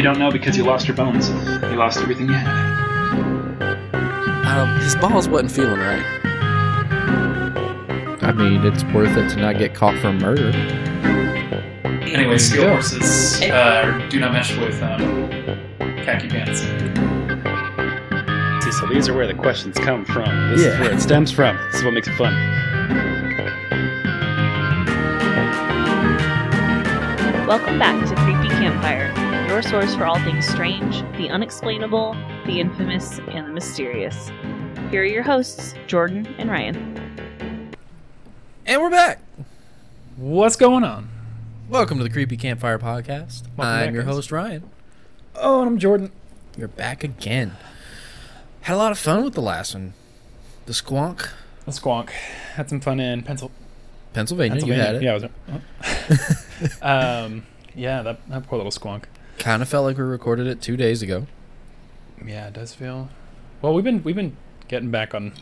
You don't know because you lost your bones. You lost everything you had. Um, his balls wasn't feeling right. I mean, it's worth it to not get caught for murder. Anyway, steel Yeah. horses uh, do not mesh with um, khaki pants. See, so these are where the questions come from. This Yeah. is where it stems from. This is what makes it fun. Welcome back to Creepy Campfire, your source for all things strange, the unexplainable, the infamous, and the mysterious. Here are your hosts, Jordan and Ryan. And we're back. What's going on? Welcome to the Creepy Campfire Podcast. Welcome I'm back, your guys. host, Ryan. Oh, and I'm Jordan. You're back again. Had a lot of fun with the last one. The Squonk, A squonk. Had some fun in Pencil- Pennsylvania. You had it. Yeah, I was there. um, yeah, that, that poor little squonk. Kind of felt like we recorded it two days ago. Yeah, it does feel. Well, we've been we've been getting back on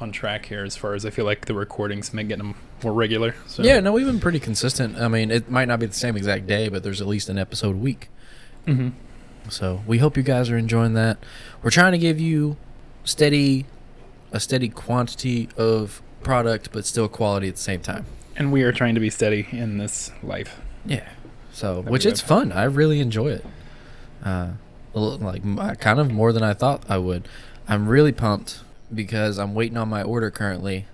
on track here as far as I feel like the recordings make getting them more regular. So Yeah, no, we've been pretty consistent. I mean, it might not be the same exact day, but there's at least an episode a week. hmm So we hope you guys are enjoying that. We're trying to give you steady, a steady quantity of product, but still quality at the same time. And we are trying to be steady in this life. Yeah. So, That'd which it's fun. I really enjoy it. Uh, like uh, kind of more than I thought I would. I'm really pumped because I'm waiting on my order currently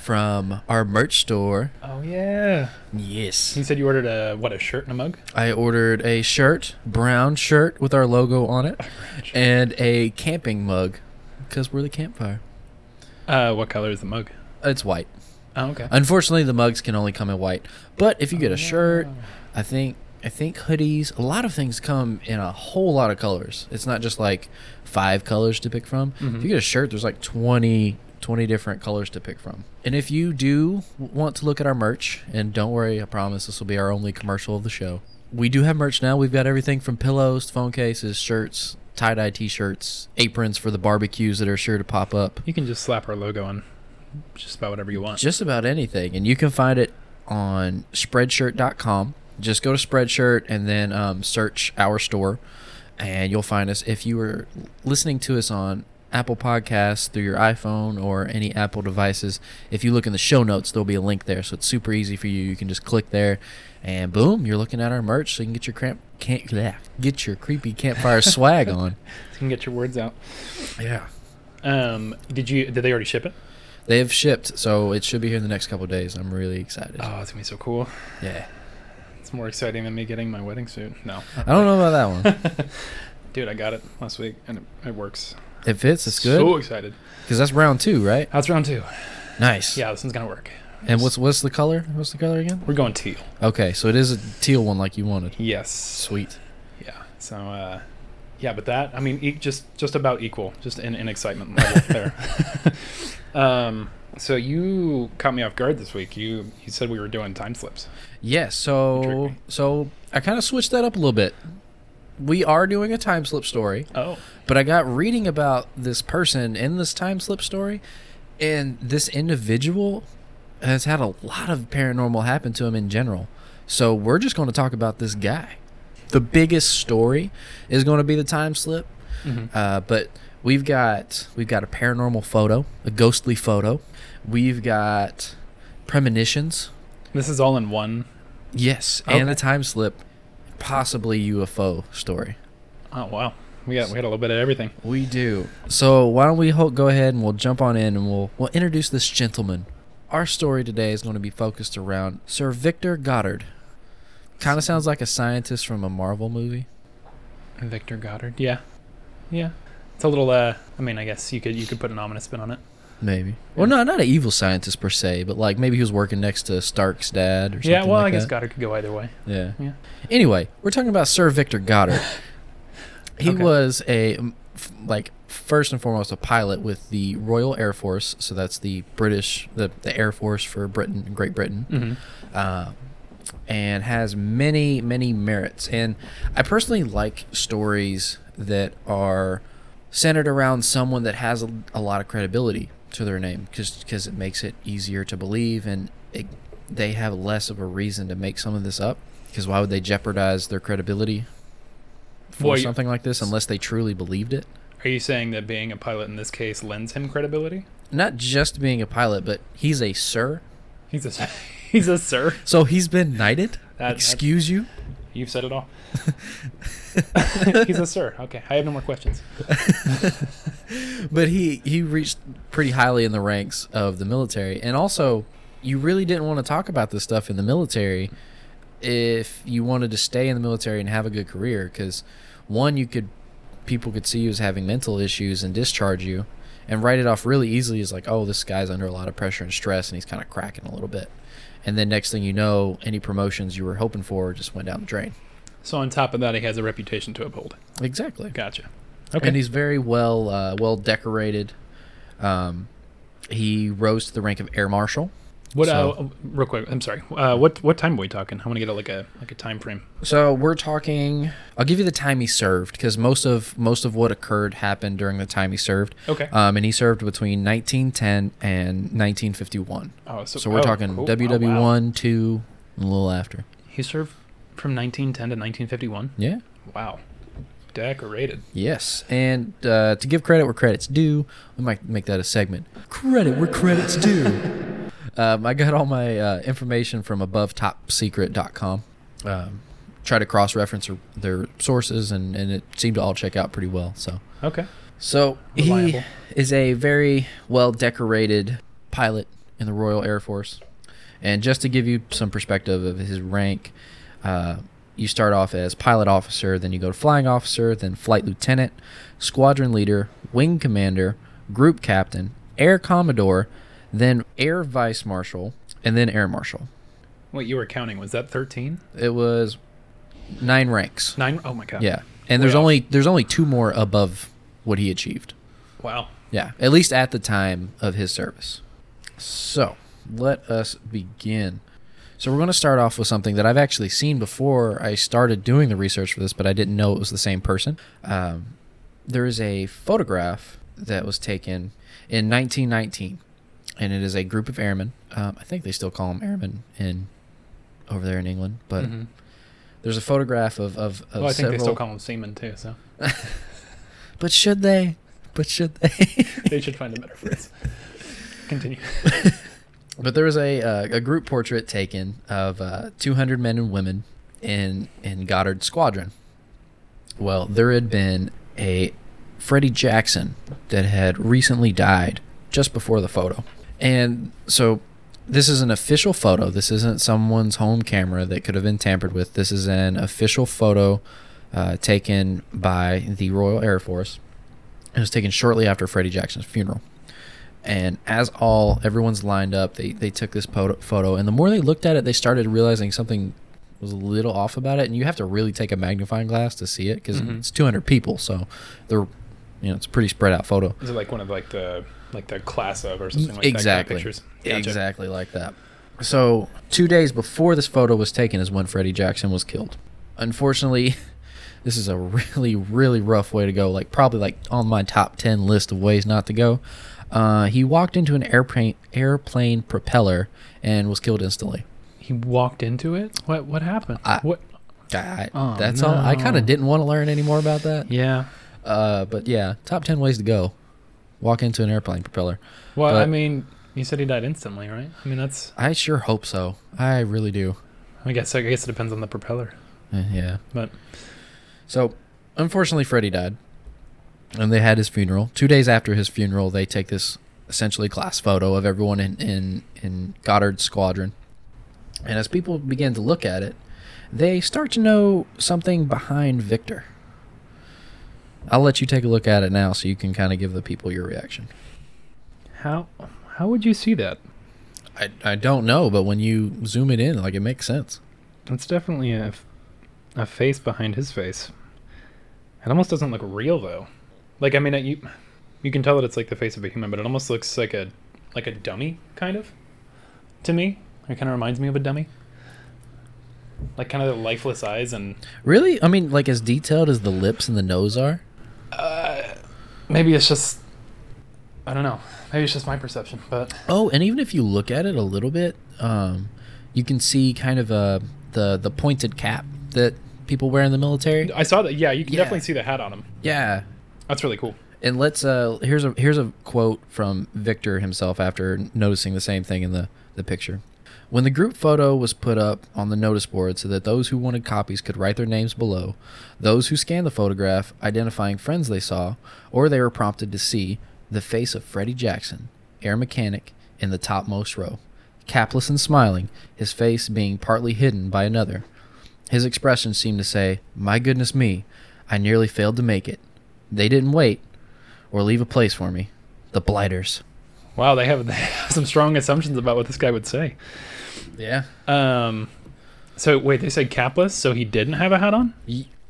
from our merch store. Oh yeah. Yes. You said you ordered a what a shirt and a mug. I ordered a shirt, brown shirt with our logo on it, and a camping mug because we're the campfire. Uh, what color is the mug? It's white. Oh okay. Unfortunately, the mugs can only come in white. But if you get a shirt, I think I think hoodies, a lot of things come in a whole lot of colors. It's not just like five colors to pick from. Mhm. If you get a shirt, there's like 20 20 different colors to pick from. And if you do want to look at our merch, and don't worry, I promise this will be our only commercial of the show. We do have merch now. We've got everything from pillows, phone cases, shirts, tie-dye t-shirts, aprons for the barbecues that are sure to pop up. You can just slap our logo on just about whatever you want. Just about anything. And you can find it on spreadshirt.com. Just go to Spreadshirt and then um, search our store, and you'll find us. If you are listening to us on Apple Podcasts through your iPhone or any Apple devices, if you look in the show notes, there'll be a link there. So it's super easy for you. You can just click there, and boom, you're looking at our merch. So you can get your cramp, can't bleh, get your creepy campfire swag on. you can get your words out. Yeah, Um, did you did they already ship it? they have shipped, so it should be here in the next couple of days. I'm really excited. Oh, it's gonna be so cool. Yeah, It's more exciting than me getting my wedding suit. No, I don't know about that one. dude, I got it last week and it, it works. It fits. It's good. So excited. because that's round two, right? That's round two. Nice. Yeah, this one's gonna work. And what's what's the color? What's the color again? We're going teal. Okay, so it is a teal one like you wanted. Yes. Sweet. Yeah. So, uh, yeah, but that I mean, e- just just about equal, just in, in excitement level there. um, so you caught me off guard this week. You you said we were doing time slips. Yes. tricked So so I kind of switched that up a little bit. We are doing a time slip story, Oh. but I got reading about this person in this time slip story, and this individual has had a lot of paranormal happen to him in general. So we're just going to talk about this guy. The biggest story is going to be the time slip. Mhm. Uh, but we've got we've got a paranormal photo, a ghostly photo. We've got premonitions. This is all in one. Yes, and a time slip, possibly UFO story. Oh wow. We got we had a little bit of everything. We do. So why don't we go ahead and we'll jump on in and we'll we'll introduce this gentleman. Our story today is going to be focused around Sir Victor Goddard. Kind of sounds like a scientist from a Marvel movie. Victor Goddard. Yeah. Yeah. It's a little. Uh, I mean, I guess you could you could put an ominous spin on it. Maybe. Well, not not an evil scientist per se, but like maybe he was working next to Stark's dad or something. Yeah. Well, like I guess that. Goddard could go either way. Yeah. Yeah. Anyway, we're talking about Sir Victor Goddard. he Okay. was a like first and foremost a pilot with the Royal Air Force, so that's the British the the Air Force for Britain, Great Britain. Mm-hmm. Uh, and has many many merits and i personally like stories that are centered around someone that has a, a lot of credibility to their name because it makes it easier to believe and it, they have less of a reason to make some of this up because why would they jeopardize their credibility for Well, something like this unless they truly believed it. Are you saying that being a pilot in this case lends him credibility? Not just being a pilot, but he's a sir. He's a he's a sir. So he's been knighted. That- Excuse you. You've said it all. he's a sir. Okay, I have no more questions. but he he reached pretty highly in the ranks of the military and also you really didn't want to talk about this stuff in the military if you wanted to stay in the military and have a good career because one you could people could see you as having mental issues and discharge you and write it off really easily as like oh this guy's under a lot of pressure and stress and he's kind of cracking a little bit and then next thing you know any promotions you were hoping for just went down the drain So on top of that, he has a reputation to uphold. exactly Gotcha. Okay. And he's very well uh, well decorated. Um, he rose to the rank of air marshal. What? So- uh, real quick. I'm sorry. Uh, what? What time are we talking? I want to get a, like a like a time frame. So we're talking. I'll give you the time he served because most of most of what occurred happened during the time he served. Okay. Um, and he served between 1910 and 1951. oh, so, So we're oh, talking cool. WW Oh, wow. two, and a little after. He served from 1910 to 1951. Yeah. Wow. Decorated. Yes, and uh, to give credit where credit's due, we might make that a segment. Credit where credit's due. um, I got all my uh, information from AboveTopSecret.com. Um, try to cross-reference their, their sources, and, and it seemed to all check out pretty well. So, Okay. so he is a very well decorated pilot in the Royal Air Force. And just to give you some perspective of his rank, uh, you start off as pilot officer, then you go to flying officer, then flight lieutenant, squadron leader, wing commander, group captain, air commodore, then air vice marshal, and then air marshal. What you were counting was that 13? It was nine ranks. Nine? Oh my god. Yeah, and there's Way only there's only two more above what he achieved. Wow. Yeah, at least at the time of his service. So, let us begin. So, we're going to start off with something that I've actually seen before I started doing the research for this, but I didn't know it was the same person. Um, there is a photograph that was taken in 1919, and it is a group of airmen. Um, I think they still call them airmen in over there in England, but Mhm. there's a photograph of of, of Well, I think several. they still call him seaman too. So but should they? But should they? they should find a better phrase. Continue. But there was a uh, a group portrait taken of uh, 200 men and women in in Goddard Squadron. Well, there had been a Freddie Jackson that had recently died just before the photo, and so this is an official photo. This isn't someone's home camera that could have been tampered with. This is an official photo uh, taken by the Royal Air Force. It was taken shortly after Freddie Jackson's funeral and as all everyone's lined up they, they took this photo, and the more they looked at it they started realizing something was a little off about it and you have to really take a magnifying glass to see it because Mhm. it's 200 people so they're you know it's a pretty spread out photo Is it like one of like the like the class of or something like exactly that? kind of. Gotcha. exactly like that so two days before this photo was taken is when freddie jackson was killed unfortunately this is a really really rough way to go like probably like on my top 10 list of ways not to go uh, he walked into an airplane airplane propeller and was killed instantly He walked into it. What what happened? I- what? I, Oh, that's all i kind of didn't want to learn any more about that Yeah. uh, but yeah top 10 ways to go walk into an airplane propeller Well, I mean, you said he died instantly, right? I mean, that's. i sure hope so i really do I guess I guess it depends on the propeller, Uh, yeah but So, unfortunately, Freddie died, and they had his funeral. Two days after his funeral, they take this essentially class photo of everyone in in, in Goddard's squadron. And as people begin to look at it, they start to know something behind Victor. I'll let you take a look at it now, so you can kind of give the people your reaction. how how would you see that? I I don't know, but when you zoom it in, like it makes sense. It's definitely a a face behind his face. It almost doesn't look real though. Like I mean, you you can tell that it's like the face of a human, but it almost looks like a like a dummy kind of. To me, it kind of reminds me of a dummy. Like kind of the lifeless eyes and Really? I mean, like as detailed as the lips and the nose are. Uh, maybe it's just I don't know. Maybe it's just my perception, but Oh, and even if you look at it a little bit, um, you can see kind of uh, the the pointed cap that people wear in the military. I saw that. Yeah, you can Yeah. definitely see the hat on him. Yeah, That's really cool. and let's uh here's a here's a quote from Victor himself after noticing the same thing in the the picture. When the group photo was put up on the notice board so that those who wanted copies could write their names below, those who scanned the photograph identifying friends they saw or they were prompted to see the face of Freddie Jackson, air mechanic, in the topmost row, capless and smiling, his face being partly hidden by another. His expression seemed to say, "My goodness me, I nearly failed to make it. They didn't wait or leave a place for me. The blighters." Wow, they have, some strong assumptions about what this guy would say. Yeah. Um, so wait, they said capless, so he didn't have a hat on.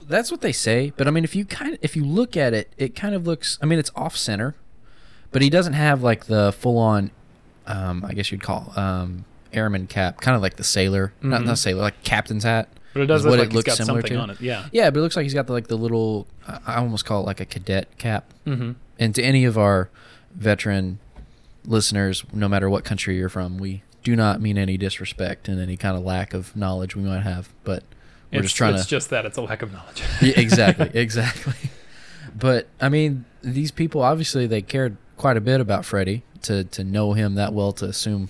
That's what they say, but I mean, if you kind of if you look at it, it kind of looks. I mean, it's off center, but he doesn't have like the full on. Um, I guess you'd call um, airman cap, kind of like the sailor, not Mhm. not sailor, like captain's hat. But it does look what like it he's looks got similar something to. on it. Yeah. Yeah, but it looks like he's got the, like the little. I I almost call it like a cadet cap. Mm-hmm. And to any of our veteran listeners, no matter what country you're from, we do not mean any disrespect and any kind of lack of knowledge we might have, but we're It's just trying it's to. just that it's a lack of knowledge. yeah, exactly, exactly. But I mean, these people obviously they cared quite a bit about Freddie to to know him that well to assume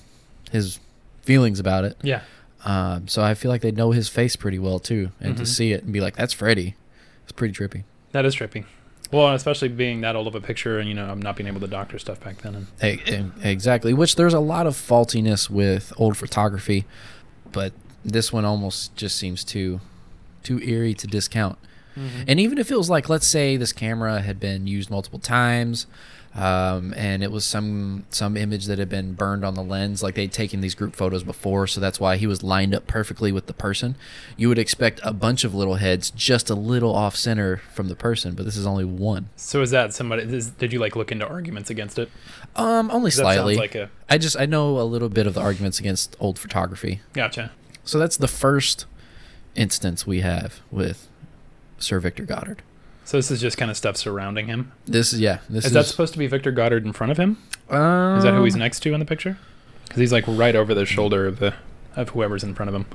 his feelings about it. yeah. Um, so I feel like they know his face pretty well too, and Mhm. to see it and be like, "That's Freddie," it's pretty trippy. That is trippy. Well, especially being that old of a picture, and you know, I'm not being able to doctor stuff back then. And E- e- eh, Exactly. Which there's a lot of faultiness with old photography, but this one almost just seems too too eerie to discount. Mm-hmm. And even if it was like, let's say this camera had been used multiple times, um, and it was some some image that had been burned on the lens, like they'd taken these group photos before, so that's why he was lined up perfectly with the person. You would expect a bunch of little heads just a little off center from the person, but this is only one. so is that somebody? Is, did you like look into arguments against it? Um, only 'Cause that sounds slightly. like a I just I know a little bit of the arguments against old photography. gotcha. So that's the first instance we have with Sir Victor Goddard. So this is just kind of stuff surrounding him. This is yeah. This Is, is, that supposed to be Victor Goddard in front of him? um, Is that who he's next to in the picture? Because he's like right over the shoulder of the of whoever's in front of him.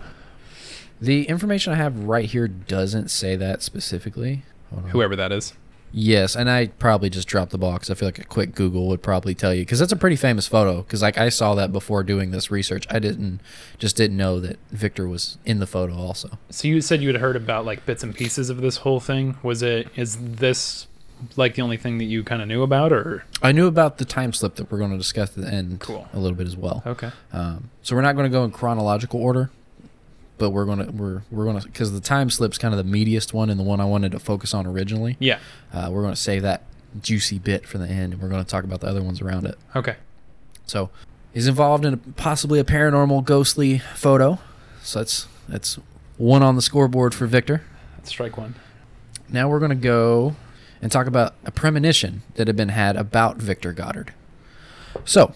The information I have right here doesn't say that specifically. Whoever that is. Yes, and I probably just dropped the ball because I feel like a quick Google would probably tell you because that's a pretty famous photo. Because like I saw that before doing this research, I didn't just didn't know that Victor was in the photo also. So you said you had heard about like bits and pieces of this whole thing. Was it? Is this like the only thing that you kind of knew about, or I knew about the time slip that we're going to discuss at the end Cool. a little bit as well. okay? Um, so we're not going to go in chronological order, but we're going to we're we're to because the time slip's kind of the meatiest one and the one I wanted to focus on originally. Yeah. Uh, we're going to save that juicy bit for the end, and we're going to talk about the other ones around it. Okay. So he's involved in a, possibly a paranormal, ghostly photo. So that's that's one on the scoreboard for Victor. That's strike one. Now we're going to go and talk about a premonition that had been had about Victor Goddard. So,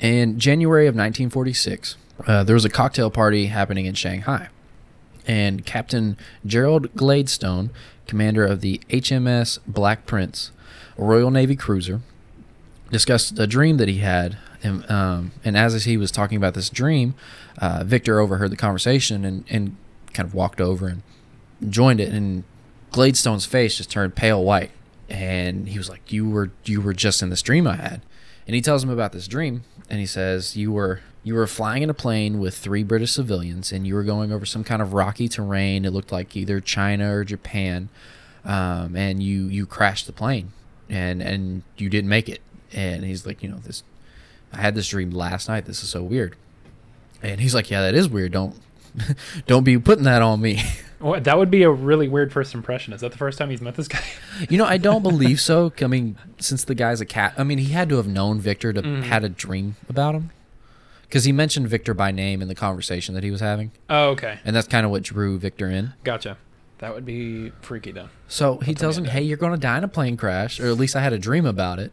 in January of 1946, uh, there was a cocktail party happening in Shanghai. And Captain Gerald Gladstone, commander of the HMS Black Prince, a Royal Navy cruiser, discussed a dream that he had. And, um, and as he was talking about this dream, uh, Victor overheard the conversation and, and kind of walked over and joined it. And Gladstone's face just turned pale white, and he was like, "You were you were just in this dream I had." And he tells him about this dream, and he says, "You were you were flying in a plane with three British civilians, and you were going over some kind of rocky terrain. It looked like either China or Japan, um, and you you crashed the plane, and and you didn't make it." And he's like, "You know this." I had this dream last night. This is so weird. And he's like, "Yeah, that is weird. Don't don't be putting that on me." Well, that would be a really weird first impression. Is that the first time he's met this guy? You know, I don't believe so. I mean, since the guy's a cat, I mean, he had to have known Victor to Mhm. had a dream about him, because he mentioned Victor by name in the conversation that he was having, oh, okay. and that's kind of what drew Victor in. Gotcha. That would be freaky though. So he tells him, "Hey, you're going to die in a plane crash, or at least I had a dream about it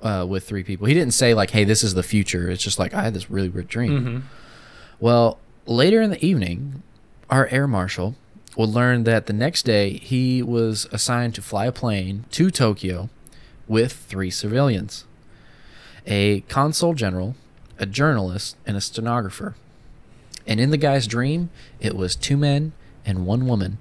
uh, with three people." He didn't say like, "Hey, this is the future." It's just like I had this really weird dream. Mm-hmm. Well, later in the evening, our air marshal will learn that the next day he was assigned to fly a plane to Tokyo with three civilians a consul general, a journalist, and a stenographer. And in the guy's dream, it was two men and one woman.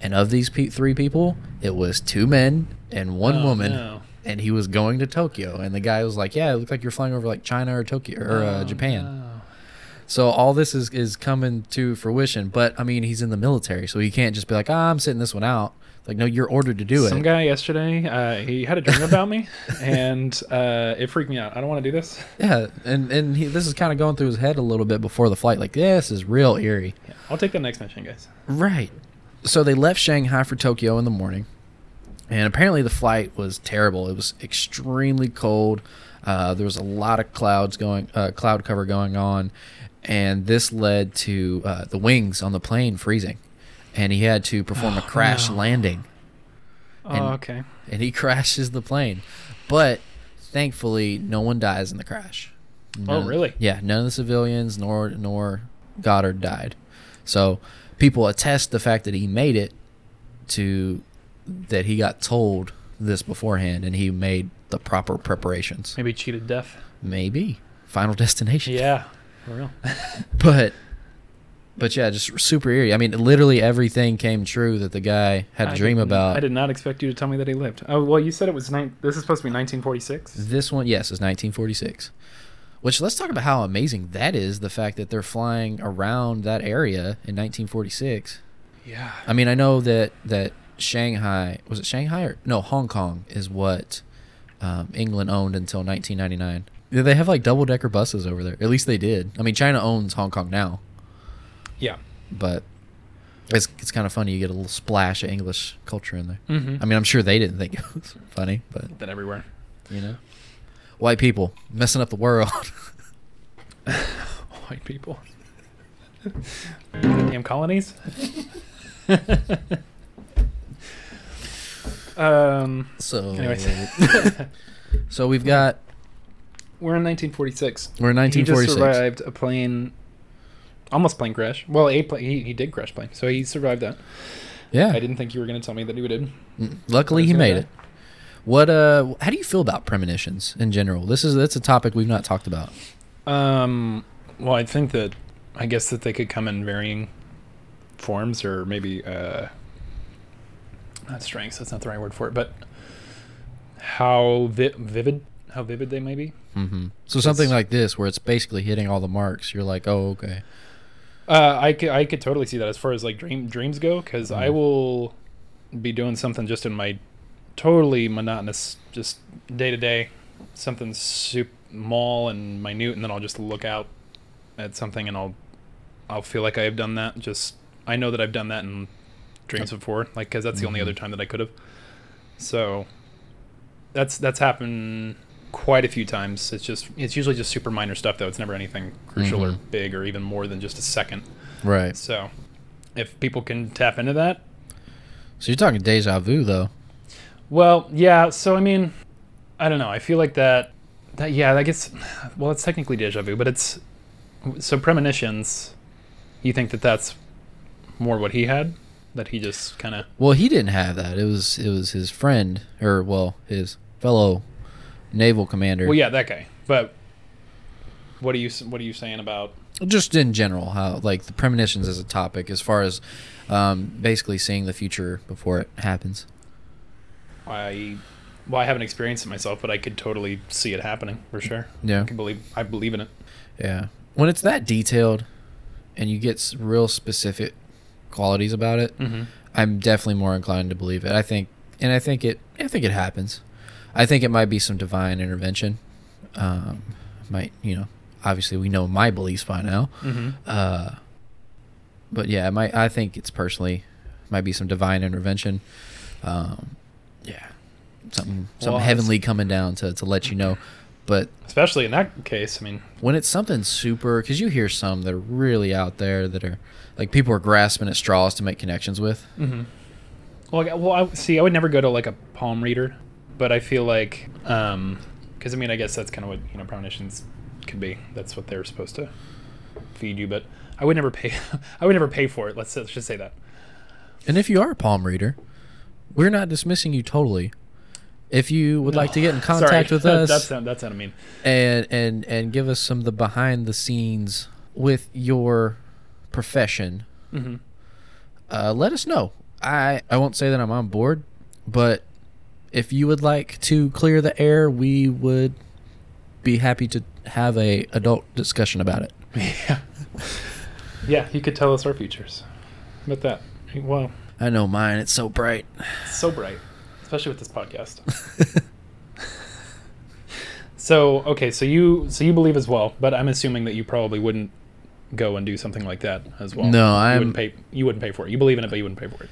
And of these pe- three people, it was two men and one Oh, woman. no. And he was going to Tokyo. And the guy was like, "Yeah, it looked like you're flying over like China or Tokyo or uh, Oh, Japan." no. So all this is is coming to fruition. But I mean, he's in the military, so he can't just be like, "Ah, I'm sitting this one out." Like, no, you're ordered to do Some it. Some guy yesterday, uh, he had a dream about me, and uh, it freaked me out. I don't want to do this. Yeah, and and he, this is kind of going through his head a little bit before the flight. Like, yeah, this is real eerie. Yeah, I'll take the next mission, guys. Right. So they left Shanghai for Tokyo in the morning, and apparently the flight was terrible. It was extremely cold. Uh, there was a lot of clouds going, uh, cloud cover going on, and this led to uh, the wings on the plane freezing, and he had to perform a Oh, crash no. landing, Oh, And- okay. and he crashes the plane, but thankfully no one dies in the crash. Oh, really? Yeah, none of the civilians nor nor Goddard died. So people attest the fact that he made it to that he got told this beforehand and he made the proper preparations. Maybe cheated death. Maybe Final Destination. Yeah, for real. But but yeah, just super eerie. I mean, literally everything came true that the guy had a I dream about. I did not expect you to tell me that he lived. Oh, well, you said it was nine. This is supposed to be 1946. This one, yes, is 1946. Which let's talk about how amazing that is. The fact that they're flying around that area in 1946. Yeah. I mean, I know that that Shanghai was it Shanghai or no Hong Kong is what um, England owned until 1999. Yeah, They have like double decker buses over there. At least they did. I mean, China owns Hong Kong now, Yeah. but it's it's kind of funny. You get a little splash of English culture in there. Mm-hmm. I mean, I'm sure they didn't think it was funny, but that everywhere. you know, white people messing up the world. White people. Damn colonies. um, So, Anyways. so we've got we're in 1946. we're in He just 1946. survived a plane, almost plane crash. Well, a plane. He, he did crash plane, so he survived that. Yeah, I didn't think you were going to tell me that he did. Mm, Luckily, he made it. What? Uh, how do you feel about premonitions in general? This is that's a topic we've not talked about. Um, well, I think that I guess that they could come in varying forms, or maybe uh, not strengths. That's not the right word for it, but how vi- vivid, how vivid they may be. hmm So something like this, where it's basically hitting all the marks, you're like, oh, okay. Uh, I could I could totally see that as far as like dream dreams go, because I Mhm. will be doing something just in my totally monotonous, just day to day, something super small and minute, and then I'll just look out at something and I'll I'll feel like I have done that. Just I know that I've done that in dreams before, like because that's the only other time that I could have. So that's that's happened quite a few times. It's just it's usually just super minor stuff though. It's never anything crucial or Mhm. big or even more than just a second. Right. So, if people can tap into that, So you're talking deja vu, though. well, yeah. So I mean, I don't know. I feel like that. That yeah, I guess. Well, it's technically deja vu, but it's so premonitions. You think that that's more what he had? That he just kind of. Well, he didn't have that. It was it was his friend, or well, his fellow naval commander. Well, yeah, that guy. But what are you what are you saying about? just in general, how like the premonitions as a topic, as far as um, basically seeing the future before it happens. I well, I haven't experienced it myself, but I could totally see it happening for sure. Yeah. I can believe. I believe in it. Yeah. When it's that detailed, and you get real specific qualities about it, Mm-hmm. I'm definitely more inclined to believe it. I think, and I think it, I think it happens. I think it might be some divine intervention. Um, might you know, obviously we know my beliefs by now. Mm-hmm. Uh, but yeah, might I think it's personally might be some divine intervention. Um, yeah, something something Well, heavenly coming down to to let you know. But Especially in that case, I mean, when it's something super, because you hear some that are really out there that are like people are grasping at straws to make connections with. Mm-hmm. Well, I- well, I, see, I would never go to like a palm reader, but I feel like, um, because I mean, I guess that's kind of what you know premonitions could be. That's what they're supposed to feed you. But I would never pay. I would never pay for it. Let's, let's just say that. And if you are a palm reader, we're not dismissing you totally. If you would like to get in contact with us that's not I mean. and and and give us some of the behind the scenes with your profession, Mm-hmm. uh, let us know. I I won't say that I'm on board, but if you would like to clear the air, we would be happy to have a adult discussion about it. yeah. Yeah, you could tell us our futures. How about that? Wow. I know mine. It's so bright. So bright, especially with this podcast. so okay, so you so you believe as well, but I'm assuming that you probably wouldn't go and do something like that as well. No, I'm- wouldn't pay. You wouldn't pay for it. You believe in it, but you wouldn't pay for it.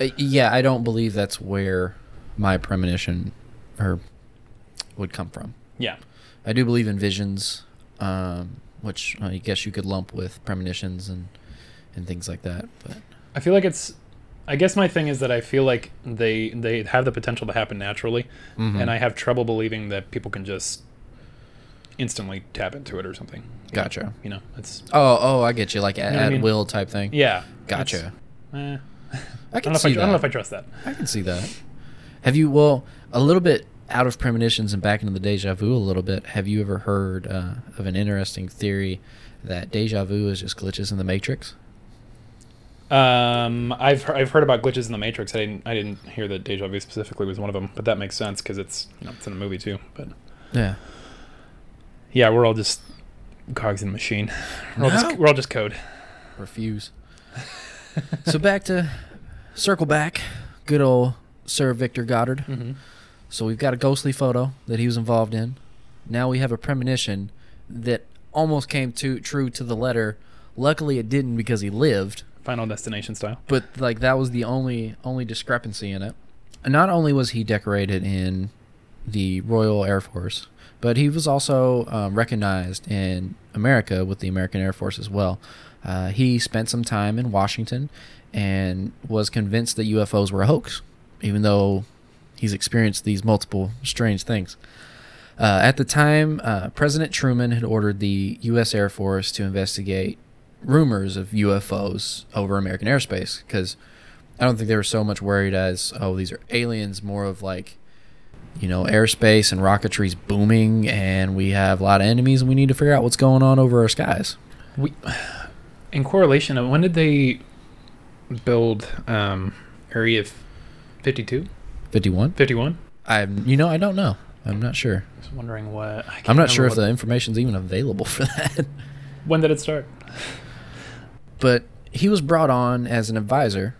Uh, yeah, I don't believe that's where my premonition or would come from. Yeah. I do believe in visions, um, which I guess you could lump with premonitions and and things like that. But I feel like it's. I guess my thing is that I feel like they they have the potential to happen naturally, Mhm. and I have trouble believing that people can just instantly tap into it or something. gotcha. You know, it's Oh, oh, I get you, like at, know I mean? will type thing. yeah. Gotcha. eh. I I can I, see I don't know if. I trust that. I can see that. Have you? Well, a little bit out of premonitions and back into the deja vu a little bit. Have you ever heard uh, of an interesting theory that deja vu is just glitches in the matrix? Um, I've I've heard about glitches in the Matrix. I didn't I didn't hear that Deja Vu specifically was one of them, but that makes sense because it's you know it's in a movie too. But Yeah. yeah, we're all just cogs in a machine. We're all just we're all just code. Refuse. so back to circle back. Good old Sir Victor Goddard. Mm-hmm. So we've got a ghostly photo that he was involved in. Now we have a premonition that almost came to true to the letter. Luckily, it didn't because he lived. Final Destination style. But like that was the only only discrepancy in it. And not only was he decorated in the Royal Air Force, but he was also um, recognized in America with the American Air Force as well. Uh, he spent some time in Washington and was convinced that UFOs were a hoax, even though he's experienced these multiple strange things. Uh, at the time, uh, President Truman had ordered the U.S. Air Force to investigate rumors of UFOs over American airspace because I don't think they were so much worried as, oh, these are aliens, more of like, you know, airspace and rocketry's booming and we have a lot of enemies and we need to figure out what's going on over our skies. We in correlation. When did they build um, Area 52? 51? 51? I, you know, I don't know. I'm not sure. I was wondering what. I I'm not sure if the information's even available for that. when did it start? but he was brought on as an advisor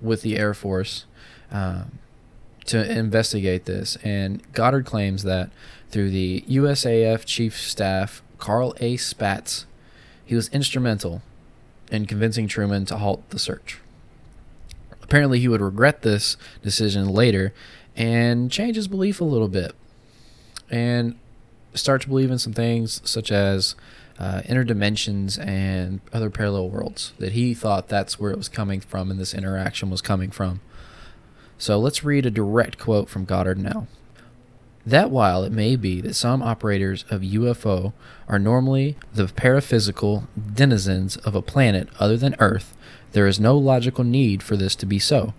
with the Air Force um, to investigate this. And Goddard claims that through the USAF Chief Staff Carl A. Spaatz, he was instrumental in convincing Truman to halt the search. Apparently, he would regret this decision later and change his belief a little bit and start to believe in some things such as uh, inner dimensions and other parallel worlds that he thought that's where it was coming from and this interaction was coming from. So let's read a direct quote from Goddard now. That while it may be that some operators of UFO are normally the paraphysical denizens of a planet other than Earth, there is no logical need for this to be so.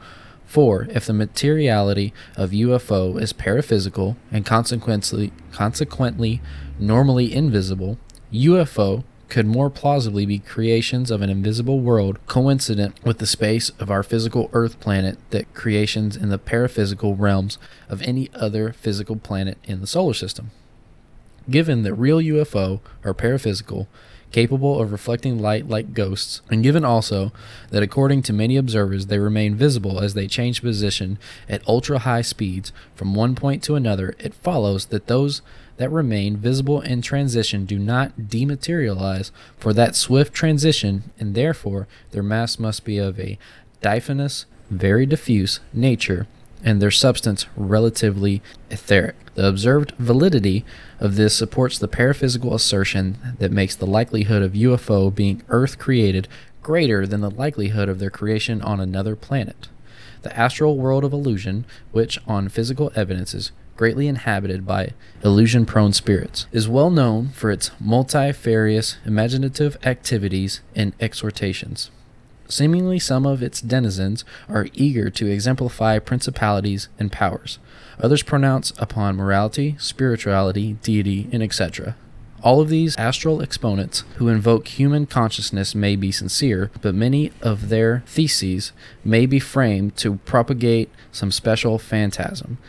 For if the materiality of UFO is paraphysical and consequently consequently normally invisible, UFO could more plausibly be creations of an invisible world coincident with the space of our physical Earth planet than creations in the paraphysical realms of any other physical planet in the solar system. Given that real UFO are paraphysical, capable of reflecting light like ghosts, and given also that according to many observers they remain visible as they change position at ultra high speeds from one point to another, it follows that those that remain visible in transition do not dematerialize for that swift transition, and therefore their mass must be of a diaphanous, very diffuse nature, and their substance relatively etheric. The observed validity of this supports the paraphysical assertion that makes the likelihood of UFO being Earth created greater than the likelihood of their creation on another planet. The astral world of illusion, which on physical evidence is greatly inhabited by illusion prone spirits, is well known for its multifarious imaginative activities and exhortations. Seemingly, some of its denizens are eager to exemplify principalities and powers. Others pronounce upon morality, spirituality, deity, and etc. All of these astral exponents who invoke human consciousness may be sincere, but many of their theses may be framed to propagate some special phantasm,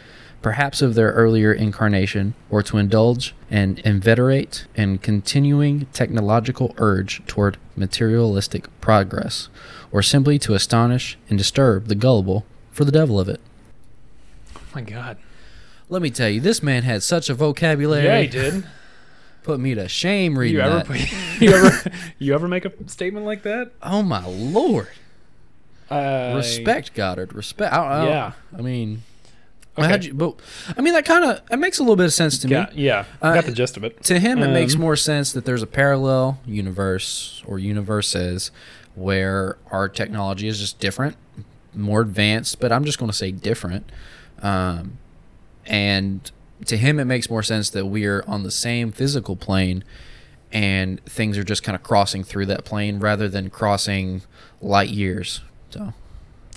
perhaps of their earlier incarnation, or to indulge an inveterate and continuing technological urge toward materialistic progress, or simply to astonish and disturb the gullible for the devil of it. Oh my God. Let me tell you, this man had such a vocabulary. Yeah, he did. Put me to shame reading You ever, that. you ever, you ever make a statement like that? oh my lord! Uh, Respect, Goddard. Respect. I, I, Yeah. I mean, Okay. you, but I mean that kind of it makes a little bit of sense to Yeah, me. yeah. I Uh, got the gist of it. To him, it makes Um, more sense that there's a parallel universe or universes where our technology is just different, more advanced. But I'm just going to say different. Um, and to him, it makes more sense that we are on the same physical plane, and things are just kind of crossing through that plane rather than crossing light years. So,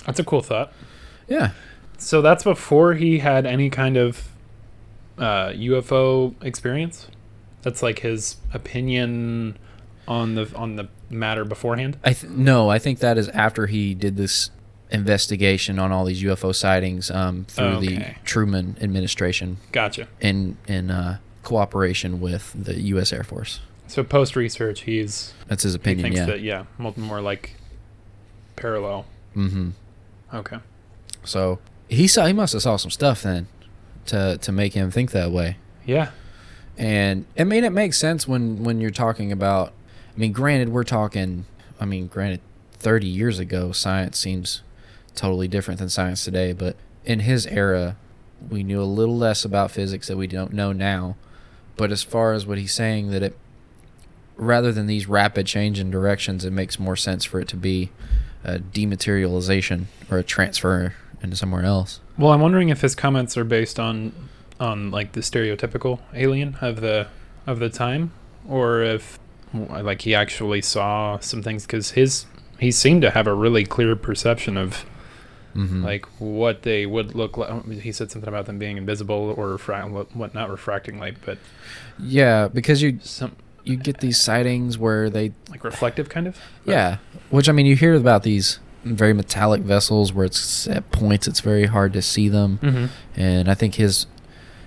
That's a cool thought. yeah, So that's before he had any kind of uh, UFO experience. That's like his opinion on the on the matter beforehand. I th- no, I think that is after he did this investigation on all these UFO sightings um, through the Truman administration Gotcha. in in uh, cooperation with the U.S. Air Force. So post research, he's That's his opinion. he thinks yeah. that yeah, mo- more like parallel. mm-hmm. Okay. So he saw he must have saw some stuff then to to make him think that way. Yeah. And I mean, it makes sense when when you're talking about. I mean, granted, we're talking. I mean, granted, 30 years ago, science seems totally different than science today. But in his era, we knew a little less about physics that we don't know now. But as far as what he's saying, that it rather than these rapid change in directions, it makes more sense for it to be a dematerialization or a transfer into somewhere else. Well, I'm wondering if his comments are based on on like the stereotypical alien of the of the time, or if like he actually saw some things because his he seemed to have a really clear perception of Mm-hmm. like what they would look like. He said something about them being invisible or refra- what, what not refracting light, but yeah, because you some you get these sightings where they like reflective kind of. Yeah, which I mean, you hear about these very metallic vessels where it's at points it's very hard to see them, Mm-hmm. and I think his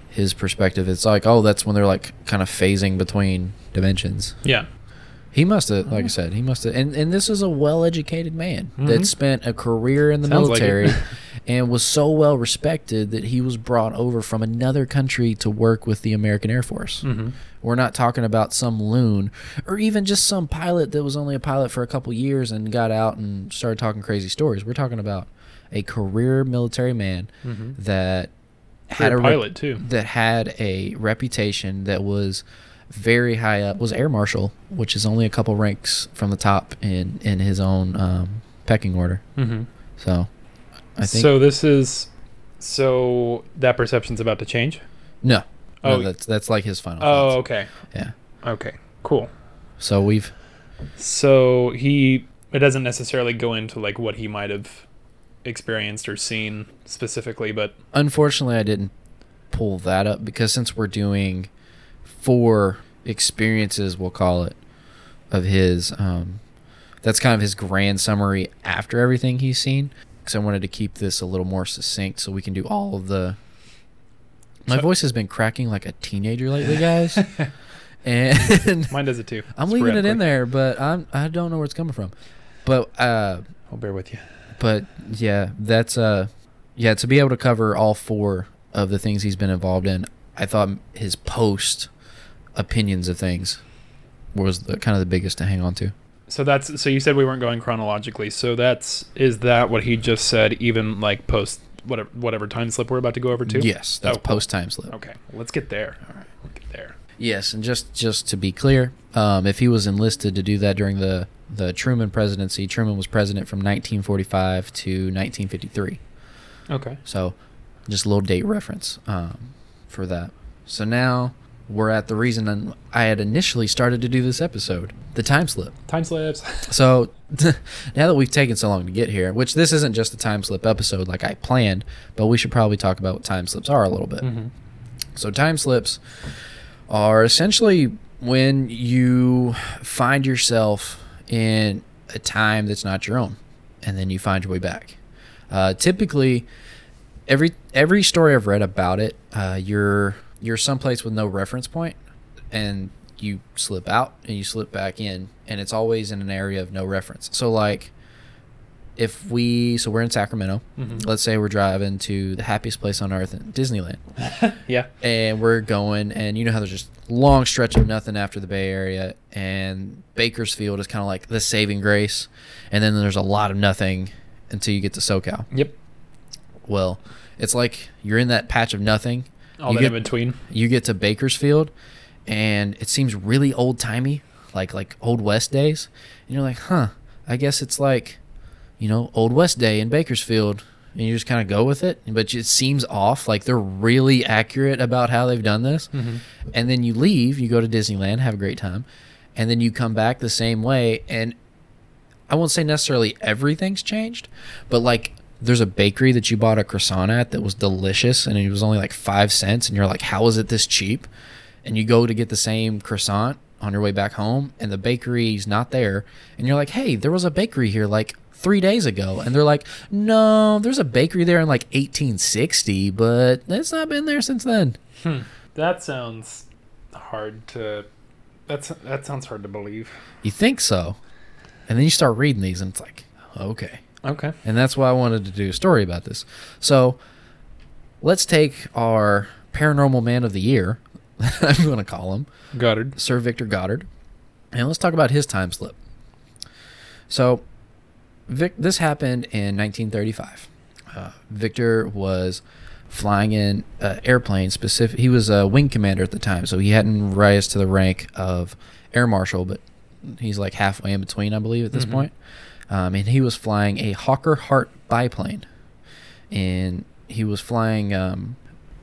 his perspective it's like, oh, that's when they're like kind of phasing between dimensions. Yeah. He must have, like I said, he must have, and, and this is a well-educated man that Mhm. spent a career in the Sounds like military and was so well respected that he was brought over from another country to work with the American Air Force. Mm-hmm. We're not talking about some loon or even just some pilot that was only a pilot for a couple years and got out and started talking crazy stories. We're talking about a career military man Mm-hmm. that had a a pilot too. that had a reputation that was very high up was air marshal, which is only a couple ranks from the top in in his own um, pecking order. Mm-hmm. So I think so. This is so that perception's about to change. no, no, Oh. that's that's like his final. Oh, thoughts. okay. yeah. Okay. Cool. So we've So he it doesn't necessarily go into like what he might have experienced or seen specifically, but unfortunately I didn't pull that up because since we're doing four experiences, we'll call it, of his, um, that's kind of his grand summary after everything he's seen. Because I wanted to keep this a little more succinct so we can do all of the. My So- voice has been cracking like a teenager lately, guys, and mine does it too. I'm leaving it in there, but I'm I don't know where it's coming from. But uh, I'll bear with you. but yeah, that's uh, yeah. To be able to cover all four of the things he's been involved in, I thought his post opinions of things was the kind of the biggest to hang on to. So that's so you said we weren't going chronologically. So that's is that what he just said? Even like post whatever whatever time slip we're about to go over to. Yes, that's Oh, post time slip. Okay, let's get there. All right, let's get there. Yes, and just just to be clear, um, if he was enlisted to do that during the the Truman presidency, Truman was president from 1945 to 1953. Okay. So, just a little date reference um, for that. So now we're at the reason I had initially started to do this episode, the time slip. Time slips. So now that we've taken so long to get here, which this isn't just a time slip episode like I planned, but we should probably talk about what time slips are a little bit. mm-hmm. So time slips are essentially when you find yourself in a time that's not your own, and then you find your way back. Uh, typically, every every story I've read about it, uh, you're you're someplace with no reference point, and you slip out and you slip back in, and it's always in an area of no reference. So like, if we so we're in Sacramento, Mhm. let's say we're driving to the happiest place on earth, Disneyland Yeah. and we're going and you know how there's just long stretch of nothing after the bay area and bakersfield is kind of like the saving grace and then there's a lot of nothing until you get to socal Yep. well it's like you're in that patch of nothing All You that get- in between. you get to bakersfield and it seems really old timey like like old west days and you're like huh i guess it's like you know old west day in bakersfield and you just kind of go with it but it seems off like they're really accurate about how they've done this Mm-hmm. and then you leave you go to disneyland have a great time and then you come back the same way and i won't say necessarily everything's changed but like there's a bakery that you bought a croissant at that was delicious and it was only like five cents and you're like how is it this cheap? And you go to get the same croissant on your way back home and the bakery's not there and you're like hey there was a bakery here like three days ago. And they're like no there's a bakery there in like 1860 but it's not been there since then. Hmm. That sounds hard to. That's that sounds hard to believe. you think so. And then you start reading these and it's like okay Okay. and that's why I wanted to do a story about this. So let's take our paranormal man of the year, I'm going to call him Goddard. Sir Victor Goddard, and let's talk about his time slip. So, Vic, this happened in 1935. Uh, Victor was flying in an airplane. Specific, he was a wing commander at the time, so he hadn't rise to the rank of air marshal, but he's like halfway in between, I believe, at this Mhm. point. Um, and he was flying a Hawker Hart biplane, and he was flying um,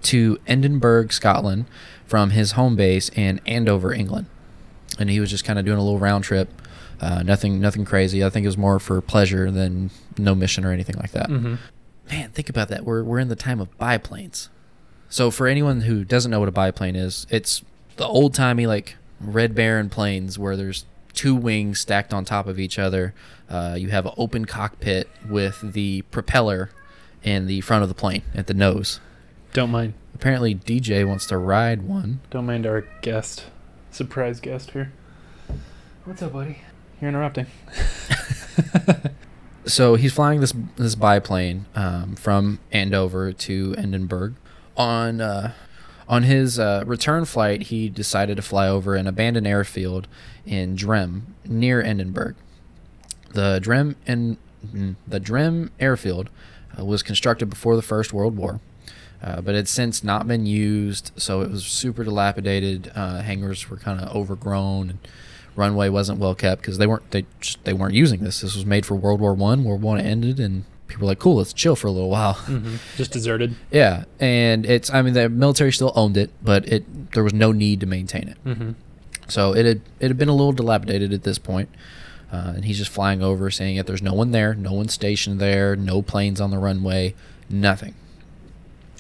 to Edinburgh, Scotland, from his home base in Andover, England, and he was just kind of doing a little round trip. Uh, nothing, nothing crazy. I think it was more for pleasure than no mission or anything like that. Mm-hmm. Man, think about that. We're we're in the time of biplanes. So for anyone who doesn't know what a biplane is, it's the old timey like Red Baron planes where there's two wings stacked on top of each other. Uh, you have an open cockpit with the propeller in the front of the plane at the nose. Don't mind. Apparently, DJ wants to ride one. Don't mind our guest, surprise guest here. What's up, buddy? You're interrupting. so he's flying this this biplane um, from Andover to Edinburgh. On uh, on his uh, return flight, he decided to fly over an abandoned airfield in Drem near Edinburgh. The Drem and mm, the Drem airfield uh, was constructed before the First World War. Uh, but it's since not been used, so it was super dilapidated. Uh, hangars were kind of overgrown, and runway wasn't well kept because they weren't they just, they weren't using this. This was made for World War One. World War One ended, and people were like, "Cool, let's chill for a little while." Mm-hmm. Just deserted. yeah, and it's I mean the military still owned it, but it there was no need to maintain it. Mm-hmm. So it had it had been a little dilapidated at this point. Uh, and he's just flying over, saying that there's no one there, no one stationed there, no planes on the runway, nothing.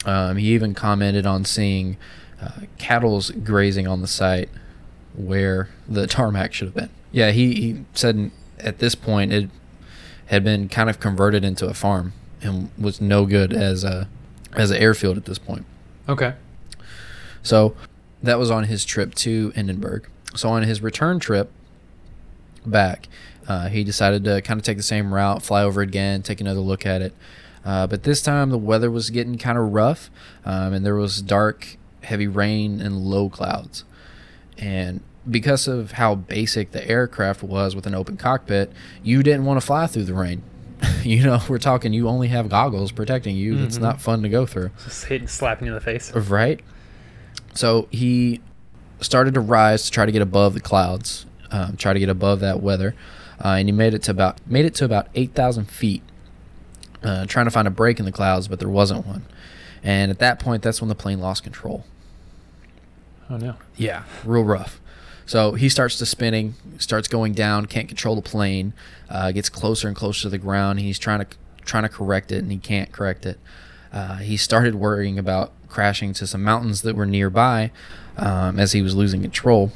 Um, he even commented on seeing uh, cattle's grazing on the site where the tarmac should have been. Yeah, he, he said at this point it had been kind of converted into a farm and was no good as a as an airfield at this point. Okay. So that was on his trip to Edinburgh. So on his return trip back, uh, he decided to kind of take the same route, fly over again, take another look at it. Uh, but this time the weather was getting kind of rough, um, and there was dark, heavy rain and low clouds. And because of how basic the aircraft was with an open cockpit, you didn't want to fly through the rain. you know, we're talking you only have goggles protecting you. That's Mhm. not fun to go through. Just hitting, slapping you in the face. Right. So he started to rise to try to get above the clouds, um, try to get above that weather, uh, and he made it to about made it to about eight thousand feet, uh, trying to find a break in the clouds, but there wasn't one. And at that point, that's when the plane lost control. Oh no. Yeah, real rough. So he starts to spinning, starts going down, can't control the plane, uh, gets closer and closer to the ground. He's trying to trying to correct it, and he can't correct it. Uh, he started worrying about crashing to some mountains that were nearby um, as he was losing control.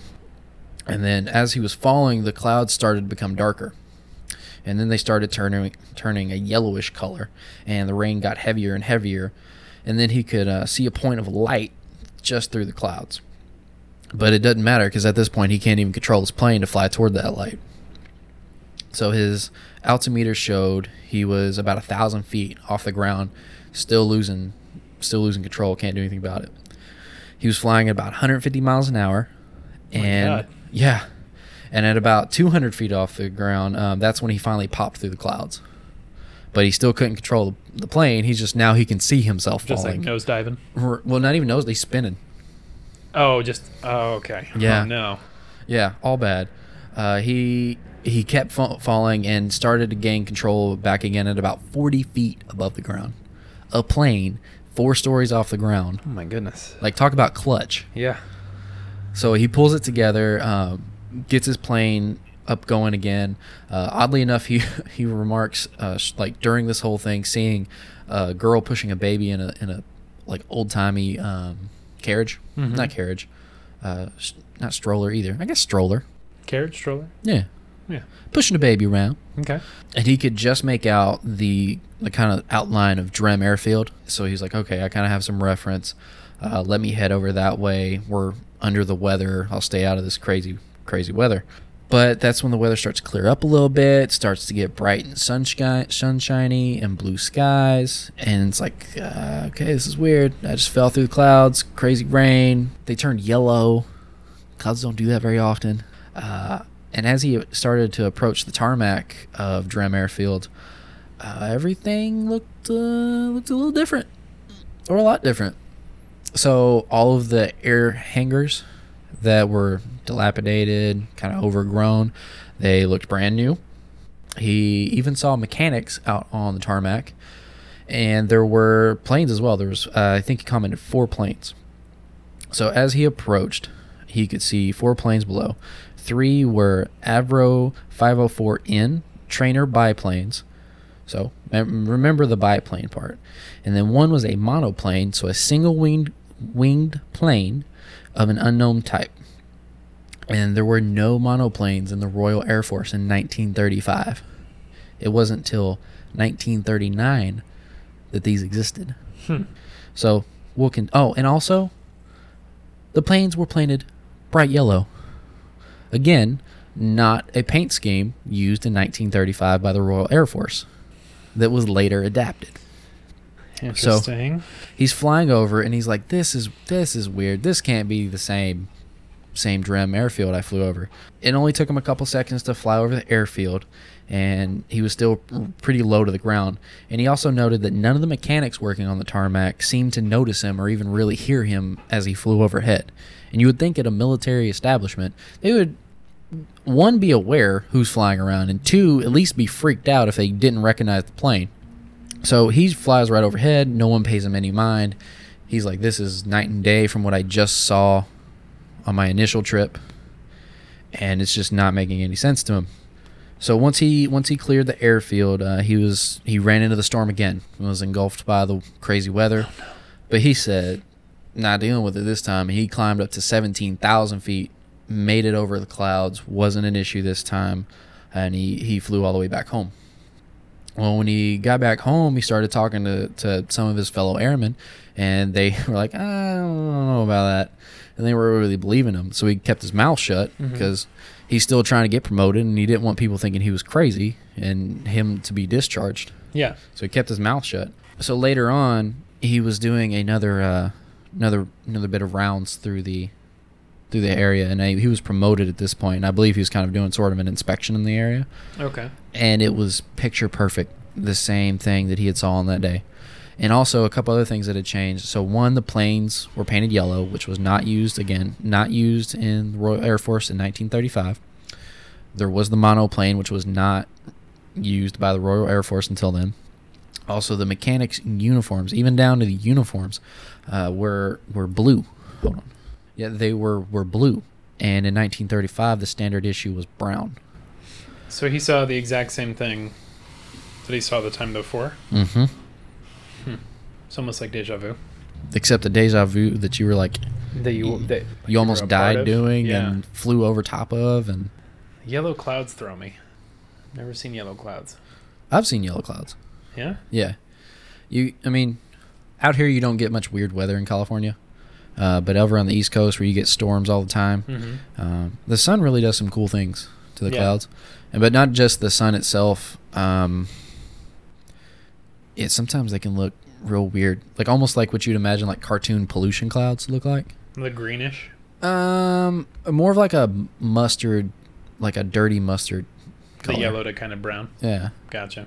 And then as he was falling, the clouds started to become darker. And then they started turning turning a yellowish color, and the rain got heavier and heavier. And then he could uh, see a point of light just through the clouds. But it doesn't matter because at this point he can't even control his plane to fly toward that light. So his altimeter showed he was about a thousand feet off the ground, still losing, still losing control. Can't do anything about it. He was flying at about 150 miles an hour, Oh and God. yeah, and at about 200 feet off the ground, um, that's when he finally popped through the clouds. But he still couldn't control the, the plane. He's just now he can see himself Just falling. Just like nose diving. Well, not even nose. He's spinning. Oh, just oh, okay. Yeah. Oh, no. Yeah, all bad. Uh, he he kept fa- falling and started to gain control back again at about 40 feet above the ground. A plane four stories off the ground. Oh my goodness. Like talk about clutch. Yeah. So he pulls it together, um, gets his plane up going again. Uh, oddly enough, he he remarks uh, sh- like during this whole thing, seeing a girl pushing a baby in a in a like old timey um, carriage, Mhm. not carriage, uh, not stroller either. I guess stroller. Carriage stroller. Yeah, Yeah. pushing a baby around. Okay. And he could just make out the the kind of outline of Drem Airfield. So he's like, okay, I kind of have some reference. Uh, let me head over that way. We're under the weather. I'll stay out of this crazy, crazy weather. But that's when the weather starts to clear up a little bit. Starts to get bright and sunshine, sunshiny and blue skies. And it's like, uh, okay, this is weird. I just fell through the clouds. Crazy rain. They turned yellow. Clouds don't do that very often. Uh, and as he started to approach the tarmac of Drem Airfield, uh, everything looked uh, looked a little different, or a lot different. So all of the air hangars that were dilapidated, kind of overgrown, they looked brand new. He even saw mechanics out on the tarmac, and there were planes as well. There was, uh, I think, he commented four planes. So as he approached, he could see four planes below. Three were Avro 504N trainer biplanes. So remember the biplane part. And then one was a monoplane, so a single winged winged plane of an unknown type. And there were no monoplanes in the Royal Air Force in 1935. It wasn't till 1939 that these existed. Hmm. So we'll con- oh, and also the planes were painted bright yellow. Again, not a paint scheme used in 1935 by the Royal Air Force that was later adapted. Interesting. He's flying over and he's like, "This is this is weird. This can't be the same same Drem airfield I flew over." It only took him a couple seconds to fly over the airfield, and he was still pretty low to the ground. And he also noted that none of the mechanics working on the tarmac seemed to notice him or even really hear him as he flew overhead. And you would think at a military establishment they would one be aware who's flying around, and two at least be freaked out if they didn't recognize the plane. So he flies right overhead. No one pays him any mind. He's like, this is night and day from what I just saw on my initial trip, and it's just not making any sense to him. So once he once he cleared the airfield, uh, he was he ran into the storm again. and Was engulfed by the crazy weather, but he said, not dealing with it this time. He climbed up to seventeen thousand feet, made it over the clouds. wasn't an issue this time, and he he flew all the way back home. Well, when he got back home, he started talking to, to some of his fellow airmen, and they were like, I don't know about that. And they were really believing him. So he kept his mouth shut Mhm. because he's still trying to get promoted, and he didn't want people thinking he was crazy and him to be discharged. Yeah. So he kept his mouth shut. So later on, he was doing another uh, another another bit of rounds through the through the area, and I, he was promoted at this point. And I believe he was kind of doing sort of an inspection in the area Okay. and it was picture perfect the same thing that he had saw on that day and also a couple other things that had changed. So one the planes were painted yellow which was not used again not used in the royal air force in 1935 there was the monoplane which was not used by the royal air force until then. Also the mechanics uniforms even down to the uniforms uh, were were blue. Hold on. Yeah they were were blue. And in 1935 the standard issue was brown. So he saw the exact same thing that he saw the time before. mm-hmm It's almost like deja vu. except the deja vu that you were like, that you that like, you almost were a part died doing Yeah. and flew over top of and Yellow clouds throw me. Never seen yellow clouds. I've seen yellow clouds. Yeah. Yeah. You I mean out here you don't get much weird weather in California. Uh, but over on the East Coast where you get storms all the time, Mm-hmm. um, the sun really does some cool things to the Yeah. clouds. And but not just the sun itself. Um, it sometimes they can look real weird, like almost like what you'd imagine like cartoon pollution clouds look like. The greenish. Um, more of like a mustard, like a dirty mustard. The yellow to kind of brown. Yeah, Gotcha.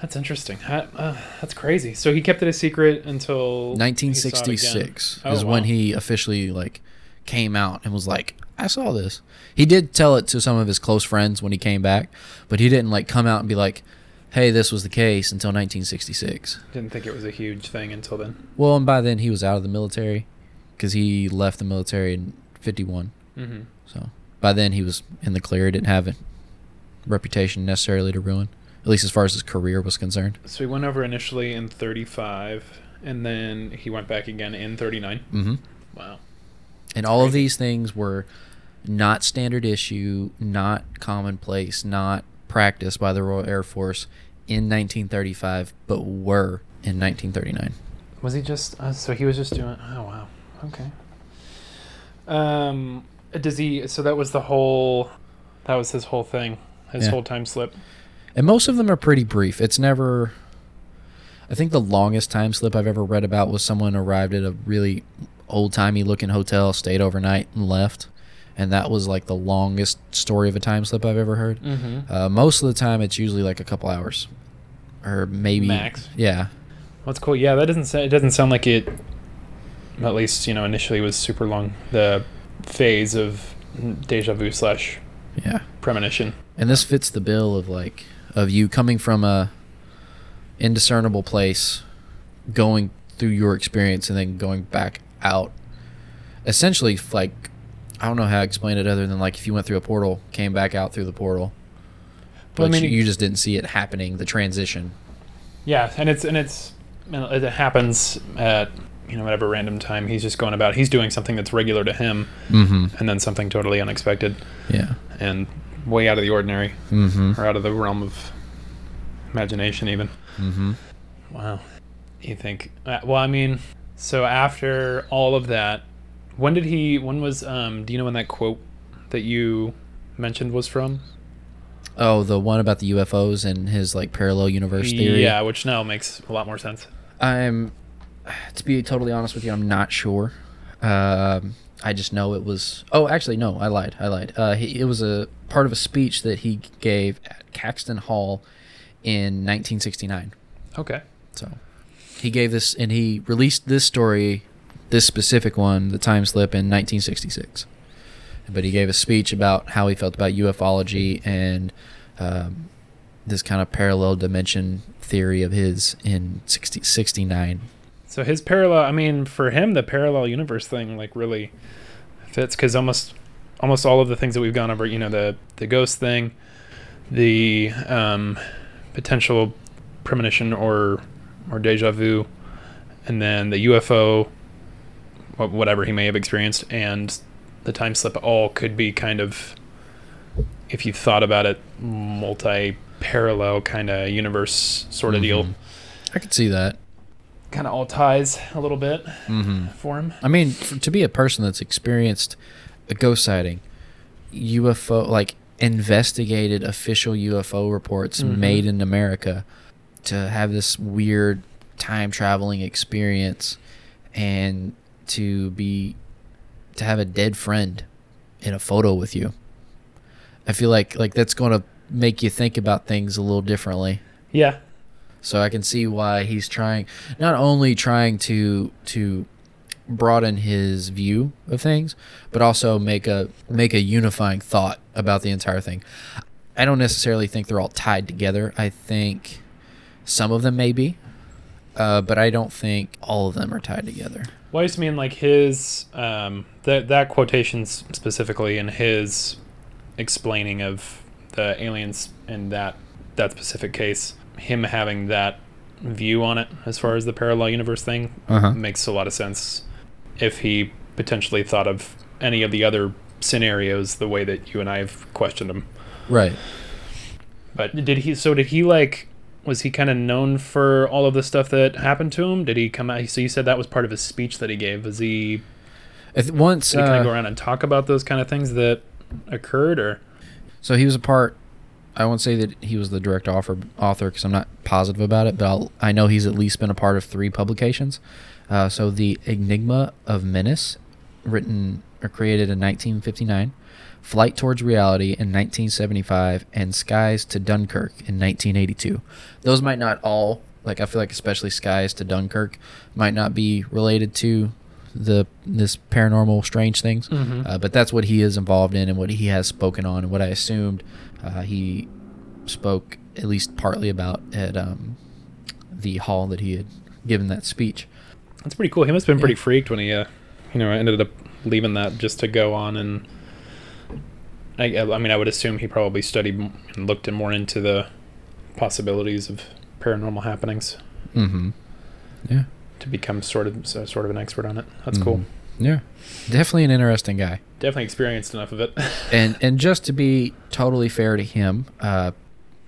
That's interesting. Uh, that's crazy. So he kept it a secret until he saw it again. 1966 Oh, is when he officially like came out and was like, "I saw this." He did tell it to some of his close friends when he came back, but he didn't like come out and be like, "Hey, this was the case" until 1966. Didn't think it was a huge thing until then. Well, and by then he was out of the military because he left the military in 51. Mm-hmm. So by then he was in the clear. He didn't have a reputation necessarily to ruin, at least as far as his career was concerned. So he went over initially in 35, and then he went back again in 39. Mm-hmm. Wow. And all of these things were not standard issue, not commonplace, not practiced by the Royal Air Force in 1935, but were in 1939. Was he just? Uh, so he was just doing. Oh wow. Okay. Um. Does he? So that was the whole. That was his whole thing. His Yeah. whole time slip. And most of them are pretty brief. It's never. I think the longest time slip I've ever read about was someone arrived at a really old timey looking hotel, stayed overnight, and left. And that was like the longest story of a time slip I've ever heard. Mm-hmm. Uh, most of the time, it's usually like a couple hours, or maybe Max. Yeah, That's cool. Yeah, that doesn't. sa- It doesn't sound like it. At least you know initially was super long. The phase of deja vu slash yeah. premonition. And this fits the bill of like of you coming from a indiscernible place, going through your experience, and then going back out. Essentially, like I don't know how to explain it other than like if you went through a portal, came back out through the portal, but I mean, you, you just didn't see it happening. The transition. Yeah, and it's and it's it happens at you know whatever random time he's just going about. He's doing something that's regular to him, Mm-hmm. and then something totally unexpected Yeah. and way out of the ordinary Mm-hmm. or out of the realm of imagination even. Mm-hmm. Wow. You think? Uh, well, I mean, so after all of that, when did he? When was? Um, do you know when that quote that you mentioned was from? Oh, the one about the UFOs and his like parallel universe theory. Yeah, which now makes a lot more sense. I'm, to be totally honest with you, I'm not sure. Um, I just know it was. Oh, actually, no, I lied. I lied. Uh, he, it was a part of a speech that he gave at Caxton Hall in 1969. Okay. So he gave this, and he released this story, this specific one, the time slip, in 1966. But he gave a speech about how he felt about ufology and um, this kind of parallel dimension theory of his in 60, 69. So his parallel, I mean, for him, the parallel universe thing like really fits because almost, almost all of the things that we've gone over, you know, the the ghost thing, the um, potential premonition or or deja vu, and then the UFO, whatever he may have experienced, and the time slip, all could be kind of, if you thought about it, multi-parallel kind of universe sort of deal. Mhm. I could see that. Kind of all ties a little bit Mm-hmm. for him. I mean, f to be a person that's experienced a ghost sighting, UFO, like investigated official UFO reports Mhm. made in America, to have this weird time traveling experience and to be, to have a dead friend in a photo with you. I feel like like that's going to make you think about things a little differently. Yeah. So I can see why he's trying, not only trying to to broaden his view of things, but also make a make a unifying thought about the entire thing. I don't necessarily think they're all tied together. I think some of them may be, uh, but I don't think all of them are tied together. Well, I just mean like his um, that that quotation specifically and his explaining of the aliens in that that specific case, him having that view on it as far as the parallel universe thing Uh-huh. makes a lot of sense. If he potentially thought of any of the other scenarios the way that you and I have questioned him. Right. But did he? So did he like? Was he kind of known for all of the stuff that happened to him? Did he come out? So you said that was part of his speech that he gave. Was he? I th- once Did he kind uh, of go around and talk about those kind of things that occurred, or? So he was a part. I won't say that he was the direct author author because I'm not positive about it, but I'll, I know he's at least been a part of three publications. Uh, so the Enigma of Menace, written or created in 1959, Flight Towards Reality in 1975, and Skies to Dunkirk in 1982. Those might not all like I feel like especially Skies to Dunkirk might not be related to the this paranormal strange things, Mhm. uh, but that's what he is involved in and what he has spoken on and what I assumed uh, he spoke at least partly about at um, the hall that he had given that speech. That's pretty cool. He must have been pretty Yeah. freaked when he, uh, you know, ended up leaving that just to go on and. I, I mean, I would assume he probably studied and looked in more into the possibilities of paranormal happenings Mm-hmm. Yeah. to become sort of so, sort of an expert on it. That's cool. Mhm. Yeah. Definitely an interesting guy. Definitely experienced enough of it. and and just to be totally fair to him, uh,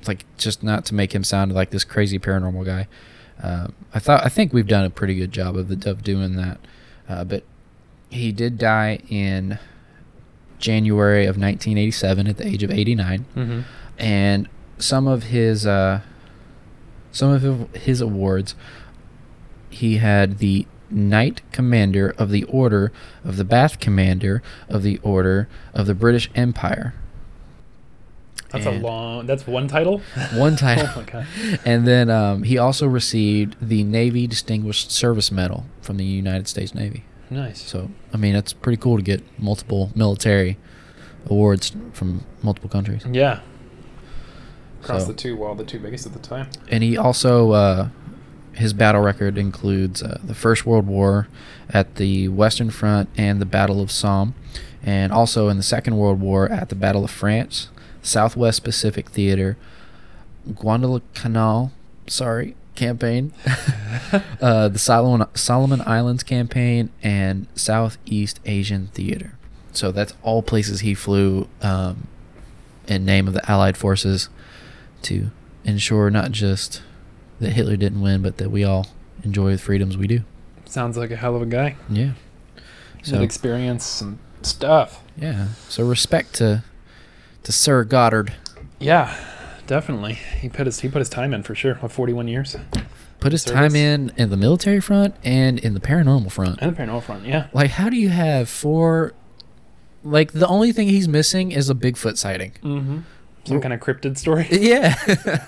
like just not to make him sound like this crazy paranormal guy, uh, I thought I think we've done a pretty good job of the, of doing that. Uh, but he did die in January of 1987 at the age of 89, mm-hmm. and some of his uh, some of his awards, he had the Knight Commander of the Order of the Bath Commander of the Order of the British Empire. That's And- a long. That's one title. One title. oh my god. And then um, he also received the Navy Distinguished Service Medal from the United States Navy. Nice. So, I mean, it's pretty cool to get multiple military awards from multiple countries. Yeah. Across So- the two, well, the two biggest at the time. And he also, uh, his battle record includes uh, the First World War at the Western Front and the Battle of Somme, and also in the Second World War at the Battle of France, Southwest Pacific Theater, Guadalcanal, sorry, campaign, uh, the Solomon, Solomon Islands campaign, and Southeast Asian Theater. So that's all places he flew um, in name of the Allied forces to ensure not just that Hitler didn't win, but that we all enjoy the freedoms we do. Sounds like a hell of a guy. Yeah. So experience and stuff. yeah. So respect to to Sir Goddard. Yeah, definitely. He put his he put his time in for sure. What, 41 years? Put his Service. time in in the military front and in the paranormal front. And the paranormal front. Yeah. Like, how do you have four? Like, the only thing he's missing is a Bigfoot sighting. Mm-hmm. Some kind of cryptid story. Yeah.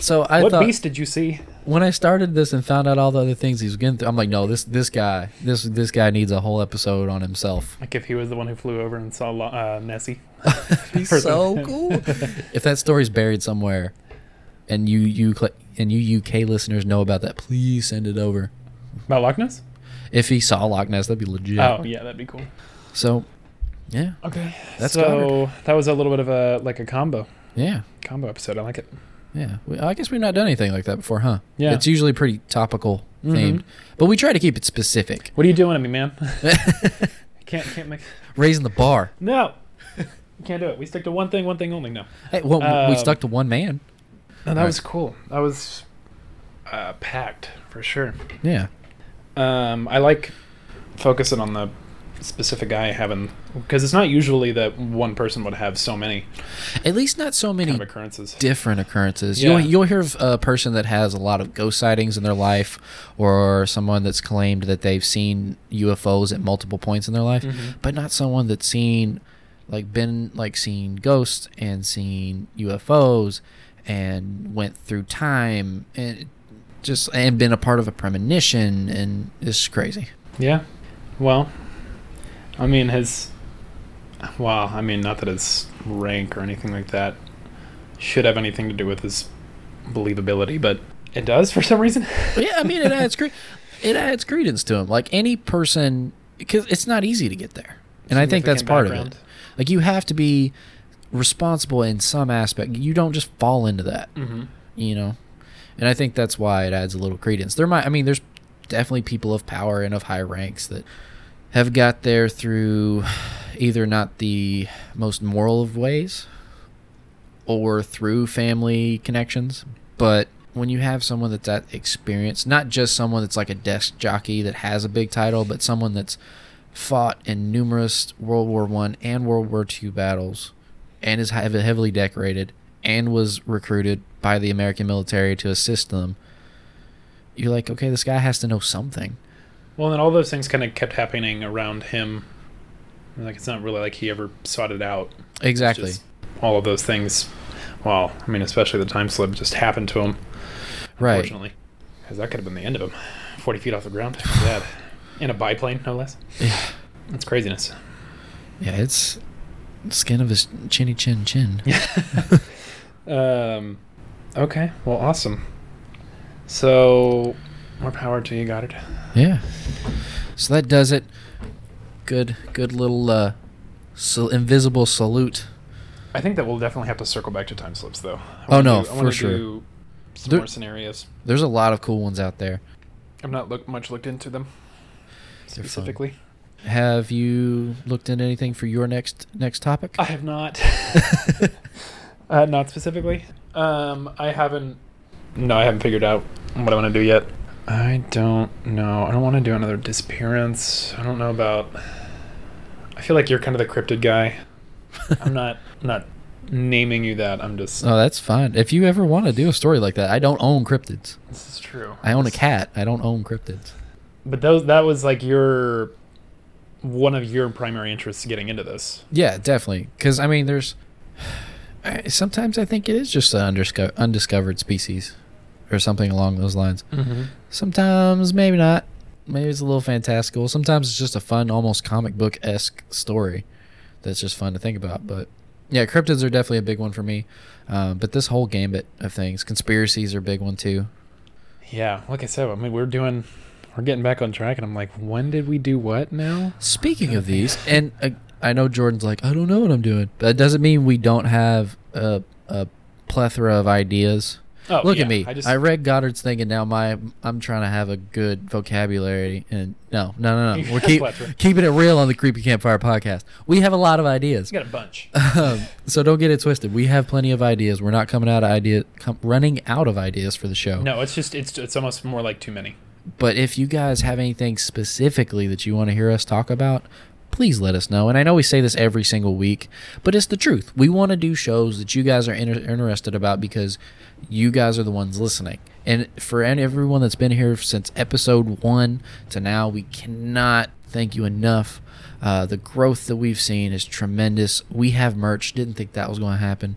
so I what thought beast did you see? When I started this and found out all the other things he was getting through, I'm like, no, this this guy, this this guy needs a whole episode on himself. Like if he was the one who flew over and saw uh, Nessie. He's so cool. if that story's buried somewhere, and you you and you UK listeners know about that, please send it over. About Loch Ness? If he saw Loch Ness, that'd be legit. Oh yeah, that'd be cool. So, yeah, Okay. That's so that was a little bit of a like a combo yeah, combo episode. I like it. Yeah. We, I guess we've not done anything like that before, huh? Yeah. It's usually pretty topical Mhm. themed, but we try to keep it specific, What are you doing to me, man? can't can't make raising the bar. no. Can't do it. We stick to one thing, one thing only. No. Hey, well, we Um, stuck to one man. No, that Right. was cool. That was uh, packed for sure. Yeah. Um, I like focusing on the specific guy having because it's not usually that one person would have so many At least not so many kind of occurrences. different occurrences. Yeah. You'll you'll hear of a person that has a lot of ghost sightings in their life, or someone that's claimed that they've seen UFOs at multiple points in their life, Mhm. but not someone that's seen, like been like seen ghosts and seen UFOs, and went through time and just and been a part of a premonition, and it's crazy. Yeah. Well, I mean his. Well, I mean not that his rank or anything like that should have anything to do with his believability, but it does for some reason. Yeah, I mean it adds cre- it adds credence to him. Like any person, because it's not easy to get there, and I think that's part of it. Like you have to be responsible in some aspect. You don't just fall into that, Mm-hmm. you know. And I think that's why it adds a little credence. There might, I mean, there's definitely people of power and of high ranks that have got there through either not the most moral of ways or through family connections. But when you have someone that's that experienced, not just someone that's like a desk jockey that has a big title, but someone that's fought in numerous World War One and World War Two battles, and is heavily decorated, and was recruited by the American military to assist them. You're like, okay, this guy has to know something. Well, then all those things kind of kept happening around him. Like it's not really like he ever sought it out. Exactly. all of those things. Well, I mean, especially the time slip just happened to him. right. Unfortunately, because that could have been the end of him. Forty feet off the ground. Dad. In a biplane, no less. Yeah. That's craziness. Yeah, it's skin of his chinny chin chin. Um, okay. Well, awesome. So, more power to you, Goddard. Yeah. So that does it. Good, good little uh, sal- invisible salute. I think that we'll definitely have to circle back to time slips, though. Oh, no, do- I for sure. Some There- more scenarios. There's a lot of cool ones out there. I've not looked much looked into them specifically. Have you looked into anything for your next next topic? I have not. uh, not specifically. Um, I haven't. No, I haven't figured out what I want to do yet. I don't know. I don't want to do another disappearance. I don't know about. I feel like you're kind of the cryptid guy. I'm not not naming you that. I'm just. Oh, that's fine. If you ever want to do a story like that, I don't own cryptids. This is true. I own a cat. I don't own cryptids. But those that was like your one of your primary interests getting into this. Yeah, definitely. Because I mean, there's sometimes I think it is just an undisco- undiscovered species or something along those lines. Mm-hmm. Sometimes maybe not. Maybe it's a little fantastical. Sometimes it's just a fun, almost comic book esque story that's just fun to think about. But yeah, cryptids are definitely a big one for me. Um, but this whole gambit of things, conspiracies are a big one too. Yeah, like I said, I mean we're doing, we're getting back on track, and I'm like, when did we do what now? Speaking of these, and uh, I know Jordan's like, I don't know what I'm doing. But that doesn't mean we don't have a, a plethora of ideas. Oh, Look yeah, at me. I just I read Goddard's thing, and now my I'm trying to have a good vocabulary. And no, no, no, no. We're keep, keeping it real on the Creepy Campfire podcast. We have a lot of ideas, We got a bunch. um, so don't get it twisted. We have plenty of ideas. We're not coming out of idea, com- running out of ideas for the show. No, it's just it's it's almost more like too many. But if you guys have anything specifically that you want to hear us talk about, please let us know. And I know we say this every single week, but it's the truth. We want to do shows that you guys are inter- interested about because you guys are the ones listening. And for everyone that's been here since episode one to now, we cannot thank you enough. Uh, the growth that we've seen is tremendous. We have merch. Didn't think that was going to happen.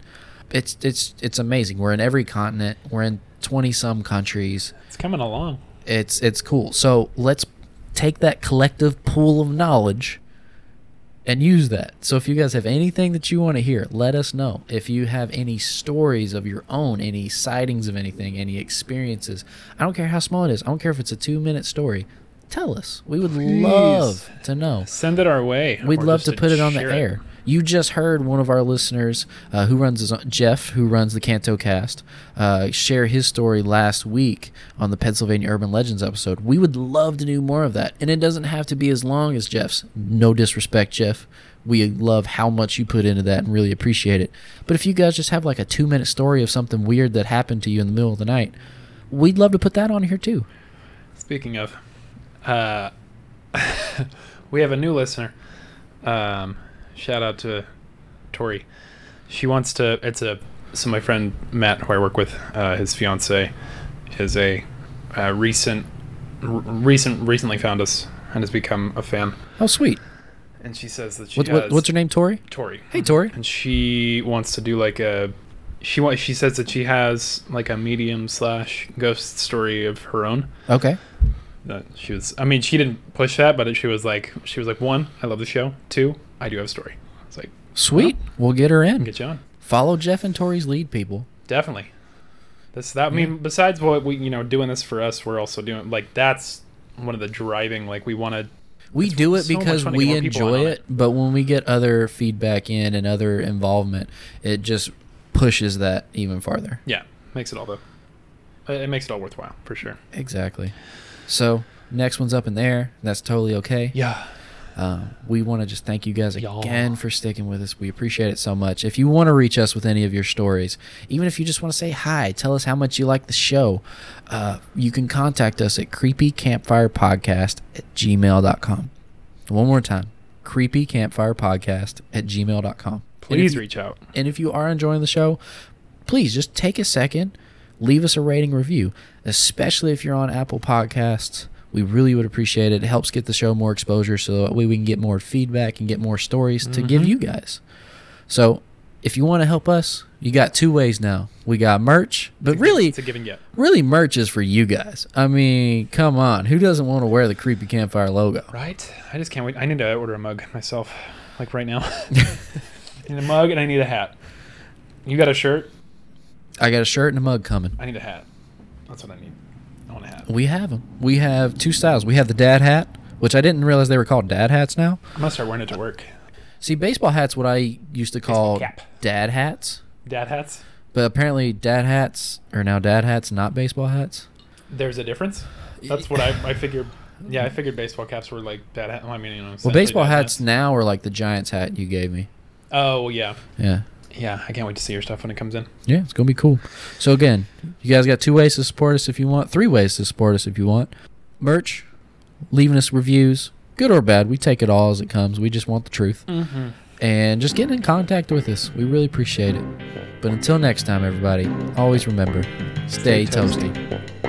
It's it's it's amazing. We're in every continent. We're in twenty some countries It's coming along. it's it's cool. So let's take that collective pool of knowledge and use that. So if you guys have anything that you want to hear, let us know. If you have any stories of your own, any sightings of anything, any experiences, I don't care how small it is. I don't care if it's a 2-minute story. Tell us. We would Please. love to know. Send it our way. We'd love to put it on the air. You just heard one of our listeners, uh, who runs his Jeff, who runs the Canto Cast, uh, share his story last week on the Pennsylvania Urban Legends episode. We would love to do more of that, and it doesn't have to be as long as Jeff's. No disrespect, Jeff. We love how much you put into that and really appreciate it. But if you guys just have like a two-minute story of something weird that happened to you in the middle of the night, we'd love to put that on here too. Speaking of, uh, we have a new listener. Um, shout out to Tori. She wants to. It's a. So my friend Matt, who I work with, uh, his fiance, is a, uh recent, r- recent, recently found us and has become a fan. Oh, sweet. And she says that she What, has what, what's her name? Tori. Tori. Hey, Tori. And she wants to do like a. She wa- She says that she has like a medium slash ghost story of her own Okay. That she was i mean she didn't push that but she was like she was like one i love the show two i do have a story it's like Sweet. We'll get her in. get you on Follow Jeff and Tori's lead, people. definitely this that i mean besides what we you know doing this for us we're also doing like that's one of the driving like we want to We do it so because we get more people enjoy on it, but when we get other feedback in and other involvement, it just pushes that even farther. yeah makes it all the it it makes it all worthwhile for sure Exactly. So next one's up in there. That's totally okay. yeah Um, we want to just thank you guys Y'all. again for sticking with us. We appreciate it so much. If you want to reach us with any of your stories, even if you just want to say hi, tell us how much you like the show, uh, you can contact us at creepycampfirepodcast at gmail.com. One more time creepycampfirepodcast at gmail.com. If Please reach out. and if you are enjoying the show, please just take a second, leave us a rating review, especially if you're on Apple Podcasts. We really would appreciate it. It helps get the show more exposure so that way we can get more feedback and get more stories to give Mhm. you guys. So if you want to help us, you got two ways now. We got merch, but It's really, it's a give and get. really merch is for you guys. I mean, come on. Who doesn't want to wear the Creepy Campfire logo? Right? I just can't wait. I need to order a mug myself, like right now. I need a mug and I need a hat. You got a shirt? I got a shirt and a mug coming. I need a hat. That's what I need. I want a hat. We have them. We have two styles. We have the dad hat, which I didn't realize they were called dad hats now. I'm gonna start wearing it to work. See, baseball hats, what I used to call dad hats, Dad hats. but apparently dad hats are now dad hats, not baseball hats. There's a difference. That's what I, I figured. Yeah, I figured baseball caps were like dad hat. I mean, you know. Well, baseball dad hats now are like the Giants hat you gave me. Oh yeah, Yeah. Yeah. I can't wait to see your stuff when it comes in. Yeah, it's gonna be cool. So again, you guys got two ways to support us if you want, three ways to support us if you want. Merch, leaving us reviews, good or bad, we take it all as it comes. We just want the truth. Mm-hmm. And just getting in contact with us. We really appreciate it. But until next time, everybody, always remember, stay, Stay toasty. toasty.